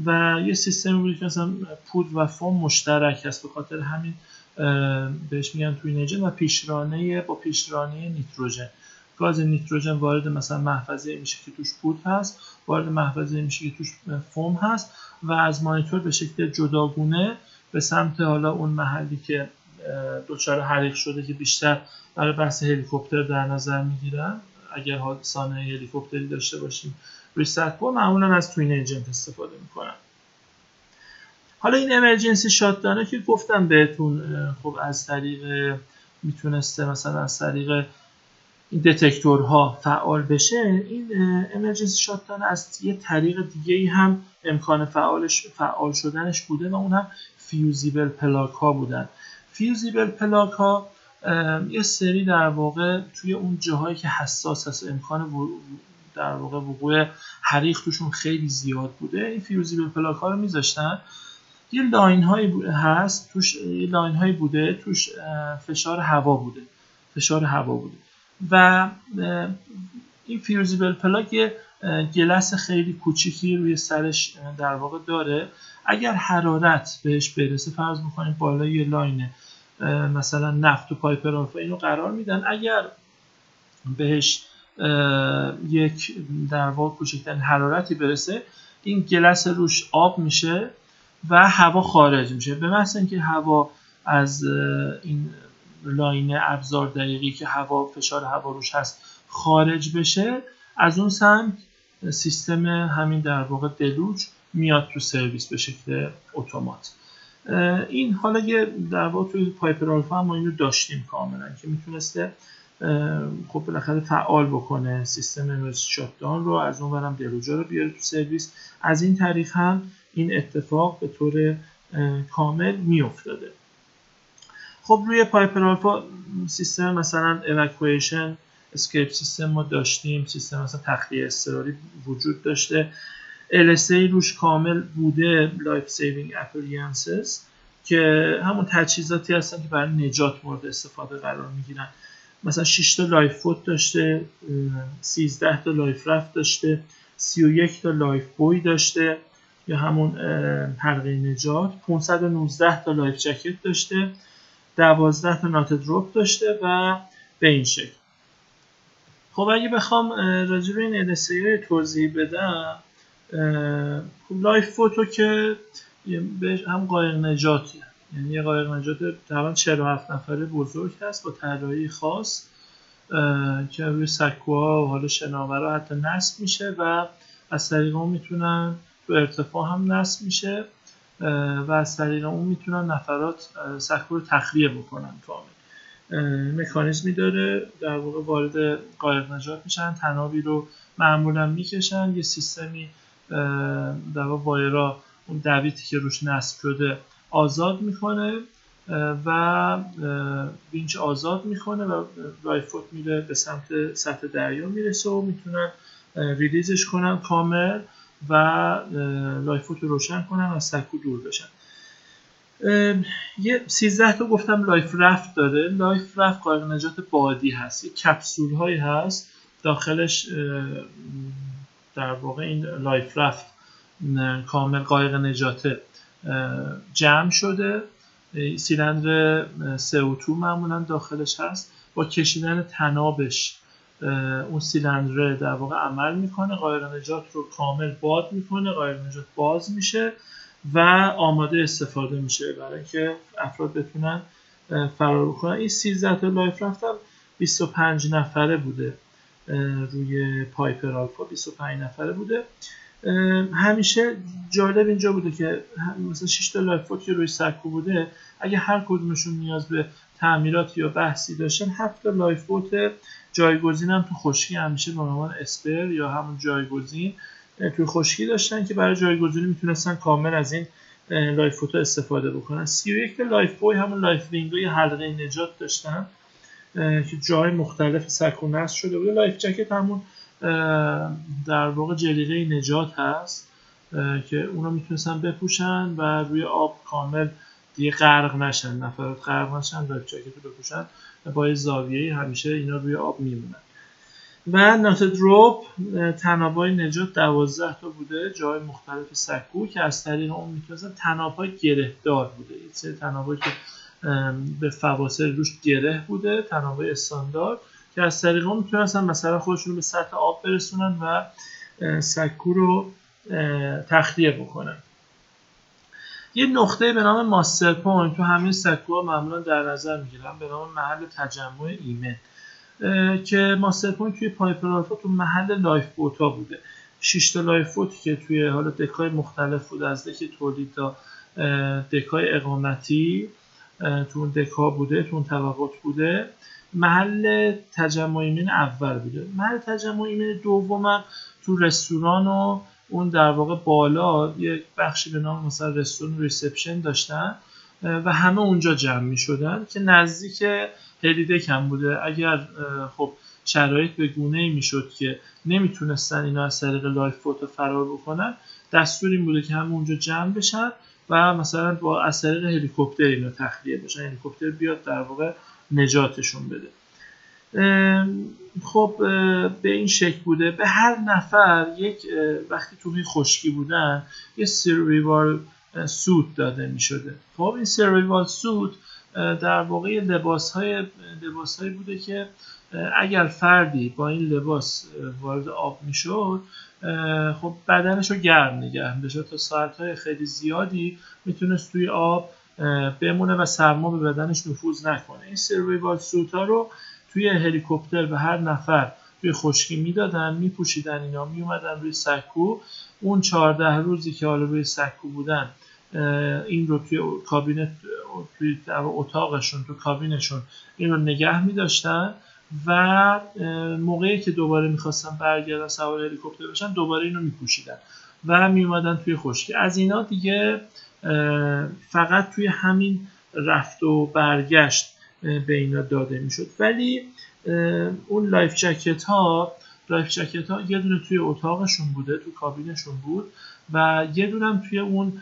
و یه سیستم بوده که مثلا پودر و فوم مشترک هست به خاطر همین بهش میگن twin agent و پیشرانه با پیشرانه نیتروژن. گاز نیتروژن وارد مثلا محفظه میشه که توش پود هست وارد محفظه میشه که توش فوم هست و از مانیتور به شکل جداگونه به سمت حالا اون محلی که دچار حریق شده که بیشتر برای بحث هلیکوپتر در نظر می‌گیرن. اگر سانه هلیکوپتری داشته باشیم روی سطح معمولا از توین ایجنت استفاده می‌کنن حالا این امرجنسی شاتدانه که گفتم بهتون خب از طریق می‌تونسته مثلا از طریق این detector ها فعال بشه. این emergency shutdown از یه طریق دیگه ای هم امکان فعالش فعال شدنش بوده و اون هم fusible plug ها بودن. fusible plug ها یه سری در واقع توی اون جاهایی که حساس هست امکان در واقع وقوع حریق توشون خیلی زیاد بوده. این fusible plug ها رو میذاشتن. یه line هایی هست توش line هایی بوده توش فشار هوا بوده. فشار هوا بوده. و این fusible plug یه glass خیلی کوچیکی روی سرش در واقع داره. اگر حرارت بهش برسه فرض می‌کنیم بالای یه line مثلا نفت و pipe اینو قرار میدن. اگر بهش یک در واقع کوچکترین حرارتی برسه این glass روش آب میشه و هوا خارج میشه. به محض اینکه هوا از این line ابزار دقیقی که هوا فشار هوا روش هست خارج بشه از اون سمت سیستم همین در واقع deluge میاد تو سرویس به شکل اتومات. این حالا یه در واقع توی پایپر آلفا هم ما اینو داشتیم کاملا که می‌تونسته خب بالاخره فعال بکنه سیستم emergency shutdown رو از اون برم deluge ا رو بیاره تو سرویس. از این طریق هم این اتفاق به طور کامل میافتاده. خب روی پایپر آلفا سیستم مثلا evacuation escape system ما داشتیم سیستم مثلا تخلیه اضطراری وجود داشته. LSA روش کامل بوده life saving appliances که همون تجهیزاتی هستن که برای نجات مورد استفاده قرار می‌گیرن. مثلا 6 تا lifeboat داشته 13 تا life raft داشته 31 تا life buoy داشته یا همون حلقه نجات 519 تا life jacket داشته 12 تا knotted rope داشته و به این شکل. خب اگه بخوام راجع به این LSA توضیح بدم خب lifeboat و که هم قایق نجاتی. یعنی یه قایق نجات تقریبا 47 نفره بزرگ هست با طراحی خاص که روی سکوها و حال شناورا حتی نصب میشه و از طریق اون می‌تونن تو ارتفاع هم نصب میشه و از طریق اون می‌تونن نفرات سکو رو تخلیه بکنن کامل مکانیزمی داره در واقع وارد قایق نجات میشن تنابی رو معمولا می‌کشن یه سیستمی در واقع وایرا اون دویتی که روش نصب شده آزاد می‌کنه و winch آزاد می‌کنه و lifeboat میره به سمت سطح دریا می‌رسه و می‌تونن release ش کنن کامل و lifeboat رو روشن کنن و سکو دور بشن. یه 13 تا گفتم life raft داره. life raft قایق نجات بادی هست. یه کپسول هایی هست داخلش در واقع این life raft کامل قایق نجات جمع شده. سیلندر CO2 معمولا داخلش هست. با کشیدن تنابش اون سیلندر در واقع عمل می‌کنه. قایق نجات رو کامل باد می‌کنه. قایق نجات باز میشه و آماده استفاده میشه برای اینکه افراد بتونن فرار کنن. این 13 تا life raft م 25 نفره بوده روی پایپر آلفا. 25 نفره بوده. همیشه جالب اینجا بوده که مثلا 6 تا life که روی سکو بوده اگه هر کدومشون نیاز به تعمیرات یا بحثی داشتن 7 تا lifeboat جایگزین هم تو خشکی همیشه به عنوان spare یا همون جایگزین توی خشکی داشتن که برای جایگزینی می‌تونستن کامل از این lifeboat و استفاده بکنن. 31 تا life buoy همون life ring ای حلقه نجات داشتن که جای مختلف سکو نصب شده بوده. life jacket همون در واقع جلیقه نجات هست که اونا می‌تونستن بپوشن و روی آب کامل دیگه غرق نشن نفرات غرق نشن life jacket رو بپوشن با زاویه همیشه اینا روی آب میمونن. و knotted rope تنابای نجات دوازده تا بوده جای مختلف سکو که از طریق اون می‌تونستن تنابای گرهدار بوده. سری تنابایی که به فواصل روش گره بوده تنابای استاندارد. که از طریق اون می‌تونستن مثلا خودشون به سطح آب برسونن و سکو رو تخلیه بکنن. یه نقطه به نام muster point تو همین سکوها معمولا در نظر می‌گیرن به نام محل تجمع ایمن. که muster point توی پایپر آلفا تو محل lifeboat ا بوده. 6 تا lifeboat ی که توی حالا deck ای مختلف بوده از deck تولید تا deck ای اقامتی تو اون deck ا بوده تو اون طبقات بوده. محل تجمع ایمن اول بوده. محل تجمع ایمن دومم تو رستوران و اون در واقع بالا یک بخشی به نام مثلا رستوران reception داشتن و همه اونجا جمع می شدن که نزدیک helideck هم بوده. اگر خب شرایط به گونه ای می‌شد که نمی‌تونستن اینا از طریق lifeboat ا فرار بکنن دستور این بوده که همه اونجا جمع بشن و مثلا با از طریق هلیکوپتر اینا تخلیه بشن. هلیکوپتر بیاد در واقع نجاتشون بده. خب به این شکل بوده. به هر نفر یک وقتی توی خشکی بودن یه سرویوال سوت داده می شده خب این سرویوال سوت در واقع لباس های لباس هایی بوده که اگر فردی با این لباس وارد آب می‌شد خب بدنش رو گرم نگه داشت تا ساعت های خیلی زیادی می‌تونست توی آب بمونه و سرما به بدنش نفوذ نکنه. این سرویوال سوت ها رو توی هلیکوپتر به هر نفر توی خشکی می‌دادن میپوشیدن اینا میومدن روی سکو. اون چهارده روزی که حالا روی سکو بودن این رو توی کابینت توی اتاقشون تو کابینشون این رو نگه میداشتن و موقعی که دوباره می‌خواستن برگردن سوار هلیکوپتر بشن دوباره اینو میپوشیدن و میومدن توی خشکی. از اینا دیگه فقط توی همین رفت و برگشت به اینا داده می‌شد. ولی اون life jacket ها life jacket ها یه دونه توی اتاقشون بوده تو کابینشون بود و یه دونه هم توی اون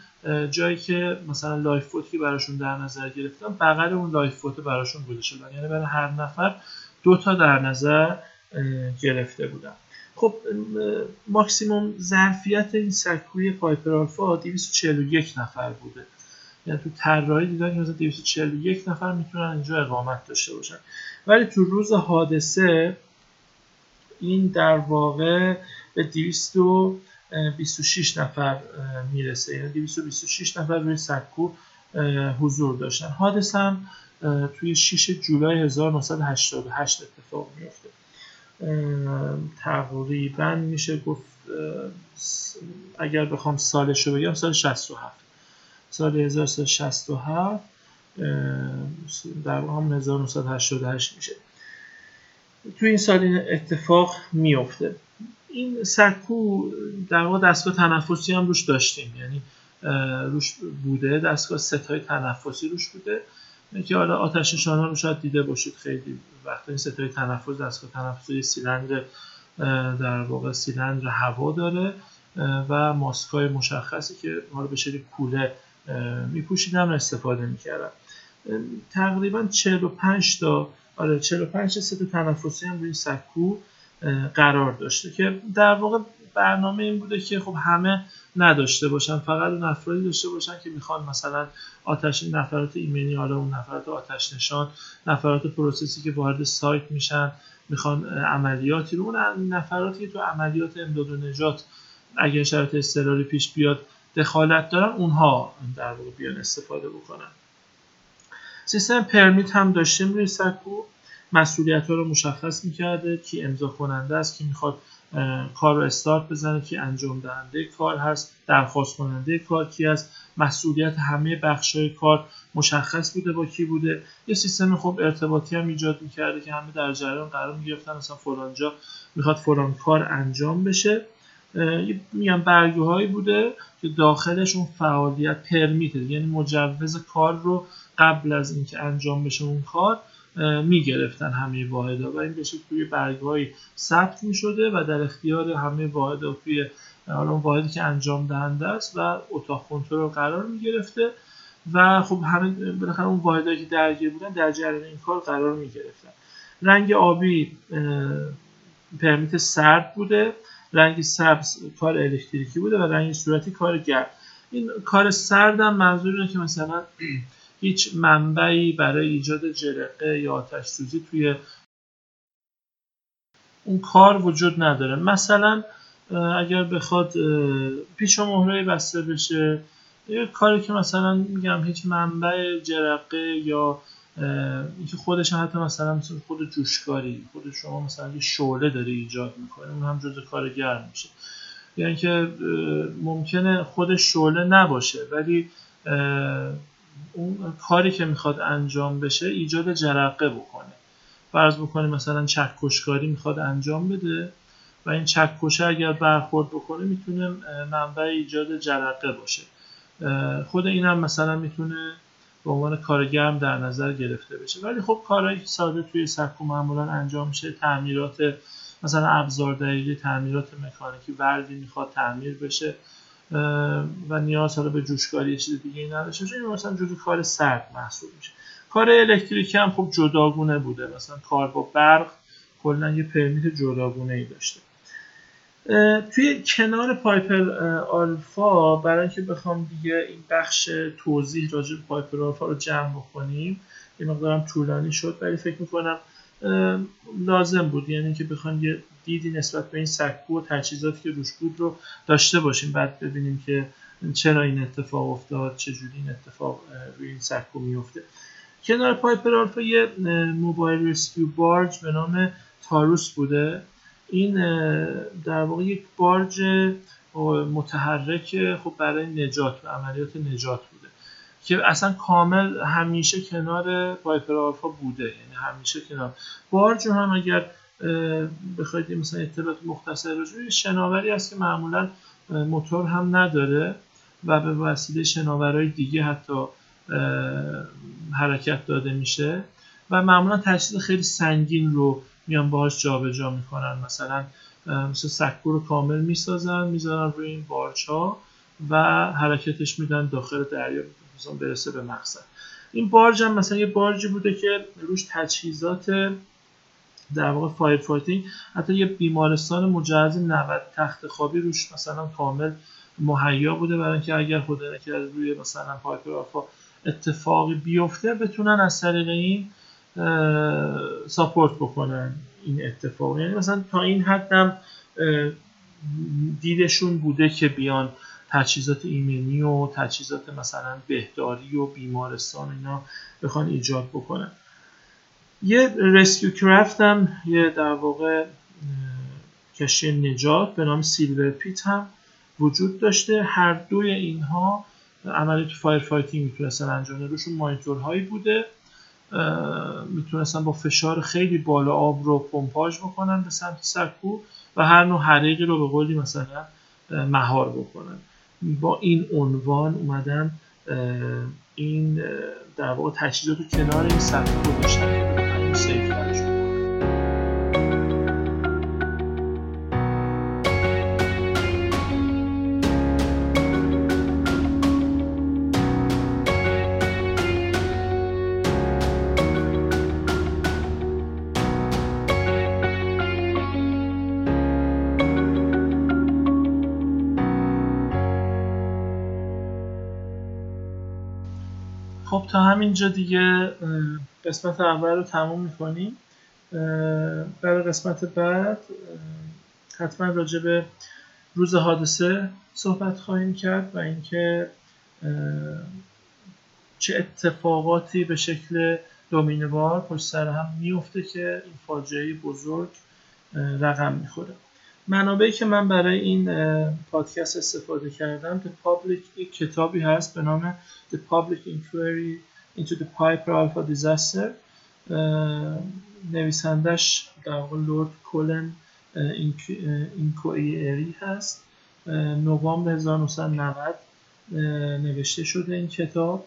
جایی که مثلا lifeboat که براشون در نظر گرفتم بغل اون lifeboat براشون بوده شدن یعنی برای هر نفر دو تا در نظر گرفته بودم خب ماکسیموم ظرفیت این سکوی پایپر آلفا 241 نفر بوده. یعنی تو طراحی دیدن که مثلا 241 نفر می‌تونن اینجا اقامت داشته باشن. ولی تو روز حادثه این در واقع به 226 نفر می‌رسه. یعنی 226 نفر روی سکو حضور داشتن. حادثه هم توی 6 جولای 1988 اتفاق میفته تقریبا میشه گفت اگر بخوام سالش رو بگم سال 67 سال 1967 در هم 1988 میشه. توی این سال این اتفاق میفته این سکو در واقع دستگاه تنفسی هم روش داشتیم. یعنی روش بوده دستگاه ستای تنفسی روش بوده. که حالا آتش نشان رو شاید دیده باشید. خیلی وقتا این ستای تنفس دستگاه تنفسی سیلندر در واقع سیلندر هوا داره و ماسکای مشخصی که حالا به شکل کوله میپوشیدم استفاده می‌کردم تقریبا 45 تا آره 45 ست تنفسی هم روی سکو قرار داشته که در واقع برنامه این بوده که خب همه نداشته باشن فقط اون افرادی داشته باشن که می‌خوان مثلا آتش نفرات ایمنی حالا اون نفرات آتش نشان نفرات پروسسی که وارد سایت میشن می‌خوان عملیاتی رو اون نفراتی که تو عملیات امداد و نجات اگر شرط اضطراری پیش بیاد دخالت دارن اونها در واقع بیان استفاده بکنن. سیستم پرمیت هم داشتیم روی سکو مسئولیت ها رو مشخص می‌کرده کی امضا کننده است کی می‌خواد کار رو استارت بزنه کی انجام دهنده کار هست درخواست کننده کار کی هست مسئولیت همه بخش کار مشخص بوده با کی بوده. یه سیستم خوب ارتباطی هم ایجاد می‌کرده که همه در جریان قرار می‌گرفتن. مثلا فلان جا می‌خواد فلان کار انجام بشه. میگم برگه هایی بوده که داخلش اون فعالیت پرمیته یعنی مجوز کار رو قبل از اینکه انجام بشه اون کار می‌گرفتن همه واحدها و این به توی برگهایی ثبت می‌شده و در اختیار همه واحدها توی حالا واحدی که انجام دهنده است و اتاق کنترل قرار می‌گرفته و خب همه بالاخره اون واحدهایی که درگیر بودن در جریان این کار قرار می‌گرفتن. رنگ آبی پرمیت سرد بوده رنگ سبز کار الکتریکی بوده و رنگ صورتی کار گرم. این کار سرد هم منظور اینه که مثلا هیچ منبعی برای ایجاد جرقه یا آتش سوزی توی اون کار وجود نداره. مثلا اگر بخواد پیچ و مهره بسته بشه یه کاری که مثلا میگم هیچ منبع جرقه یا اینکه خودش حتی مثلا مثل خود جوشکاری خود شما مثلا یه شعله داره ایجاد می‌کنه اون هم جزء کار گرم میشه. یعنی که ممکنه خود شعله نباشه ولی اون کاری که می‌خواد انجام بشه ایجاد جرقه بکنه. فرض بکنیم مثلا چکشکاری می‌خواد انجام بده و این چکشه اگر برخورد بکنه می‌تونه منبع ایجاد جرقه باشه. خود این هم مثلا می‌تونه به عنوان کارگرم در نظر گرفته بشه. ولی خب کارهایی که ساده توی سکو معمولا انجام میشه تعمیرات مثلا ابزار دقیقی تعمیرات مکانیکی وردی می‌خواد تعمیر بشه. و نیاز حالا به جوشکاری چیز دیگه ای نداشته باشه. این مثلا جزو کار سرد محسوب میشه. کار الکتریکی هم خب جداگونه بوده. مثلا کار با برق کلا یه پرمیت جداگونه ای داشته توی کنار پایپر آلفا برای اینکه بخوام دیگه این بخش توضیح راجع به پایپر آلفا رو جمع بکنیم یه مقدارم طولانی شد ولی فکر می‌کنم لازم بود. یعنی که بخوام یه دیدی نسبت به این سکو و تجهیزاتی که روش بود رو داشته باشیم. بعد ببینیم که چرا این اتفاق افتاد چجوری این اتفاق روی این سکو میفته کنار پایپر آلفا یه موبایل رسکیو بارج به نام تاروس بوده. این در واقع یک بارج متحرک خب برای نجات و عملیات نجات بوده. که اصلا کامل همیشه کنار پایپر آلفا بوده. یعنی همیشه کنار. بارج هم اگر بخواید مثلا اطلاعات مختصر راجع شناوری است که معمولا موتور هم نداره و به وسیله شناورهای دیگه حتی حرکت داده میشه و معمولا تجهیز خیلی سنگین رو میان باهاش جابجا می‌کنن. مثلا مثل سکو رو کامل می‌سازن می‌ذارن روی این بارچ ها و حرکتش میدن داخل دریا مثلا برسه به مقصد. این barge هم مثلا یه barge ی بوده که روش تجهیزات در واقع fire fighting حتی یه بیمارستان مجهز 90 تخت خوابی روش مثلا کامل مهیا بوده برای اینکه اگر خدا نکرده روی مثلا پایپر آلفا اتفاقی بیفته بتونن از طریق این support بکنن این اتفاق. یعنی مثلا تا این حدم دیدشون بوده که بیان تجهیزات ایمنی و تجهیزات مثلا بهداری و بیمارستان اینا بخوان ایجاد بکنن. یه rescue craft هم یه در واقع کشتی نجات به نام Silver Pit هم وجود داشته. هر دوی اینها عملیات fire fighting می‌تونستن انجام روشون مانیتورهایی بوده. می‌تونستن با فشار خیلی بالا آب رو پمپاژ بکنن به سمت سکو و هر نوع حریقی رو به قولی مثلا مهار بکنن. با این عنوان اومدن این در واقع تجهیزات رو کنار این سکو گذاشتن. سیف خب تا همینجا دیگه قسمت اول رو تموم می‌کنیم. برای قسمت بعد حتما راجع به روز حادثه صحبت خواهیم کرد و اینکه چه اتفاقاتی به شکل دومینوار پشت سر هم میفته که این فاجعه بزرگ رقم می‌خوره. منابعی که من برای این پادکست استفاده کردم The Public یک کتابی هست به نام The Public Inquiry into the Piper Alpha Disaster نویسندش در واقع لورد کولن اینکوئری هست. نوامبر 1990 نوشته شده این کتاب.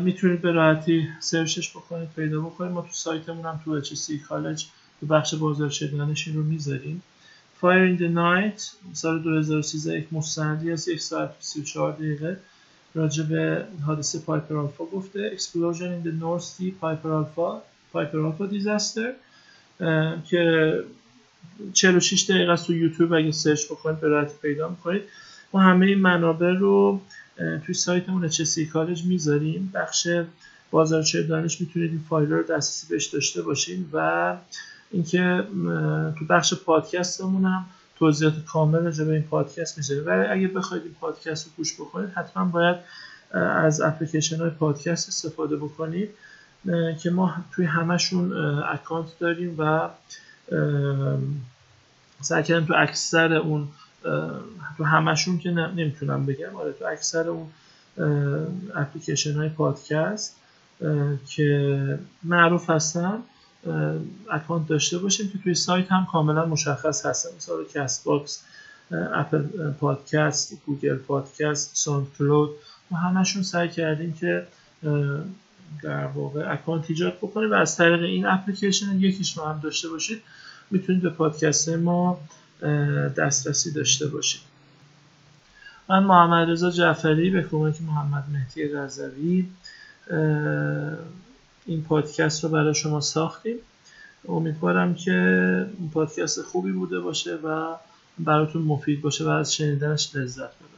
می‌تونید به راحتی سرچش بکنید پیدا بکنید. ما تو سایتمون هم تو HC کالج تو بخش بازار دانش این رو می‌ذاریم. Fire in the Night سال 2013 یک مستندی از یک ساعت و 34 دقیقه. راجع به حادثه پایپر آلفا گفته. Explosion in the North Sea Piper Alpha Piper Alpha disaster که 46 دقیقه است تو یوتیوب. اگه search بکنید به پیدا می‌کنید. ما همه این منابع رو توی سایتمون HSE College می‌ذاریم. بخش بازارچه دانش می‌تونید این فایل رو دسترسی بهش داشته باشین. و اینکه تو بخش پادکستمون هم توضیحات کامل راجع به این پادکست می‌ذاریم ولی اگه بخواید این پادکست رو گوش بکنید حتما باید از اپلیکیشن های پادکست استفاده بکنید که ما توی همشون اکانت داریم و سعی کردیم تو اکثر اون تو همشون که نمی‌تونم بگم. آره تو اکثر اون اپلیکیشن های پادکست که معروف هستن. account داشته باشیم که توی سایت هم کاملا مشخص هست. مثلا Castbox Apple Podcast Google Podcast SoundCloud و همشون سعی کردیم که در واقع account ایجاد بکنیم و از طریق این اپلیکیشن یکیش رو هم داشته باشید می‌تونید به پادکست ما دسترسی داشته باشید. من محمد رضا جعفری به کمک محمد مهدی رضوی این پادکست رو برای شما ساختیم. امیدوارم که این پادکست خوبی بوده باشه و براتون مفید باشه و از شنیدنش لذت ببرید.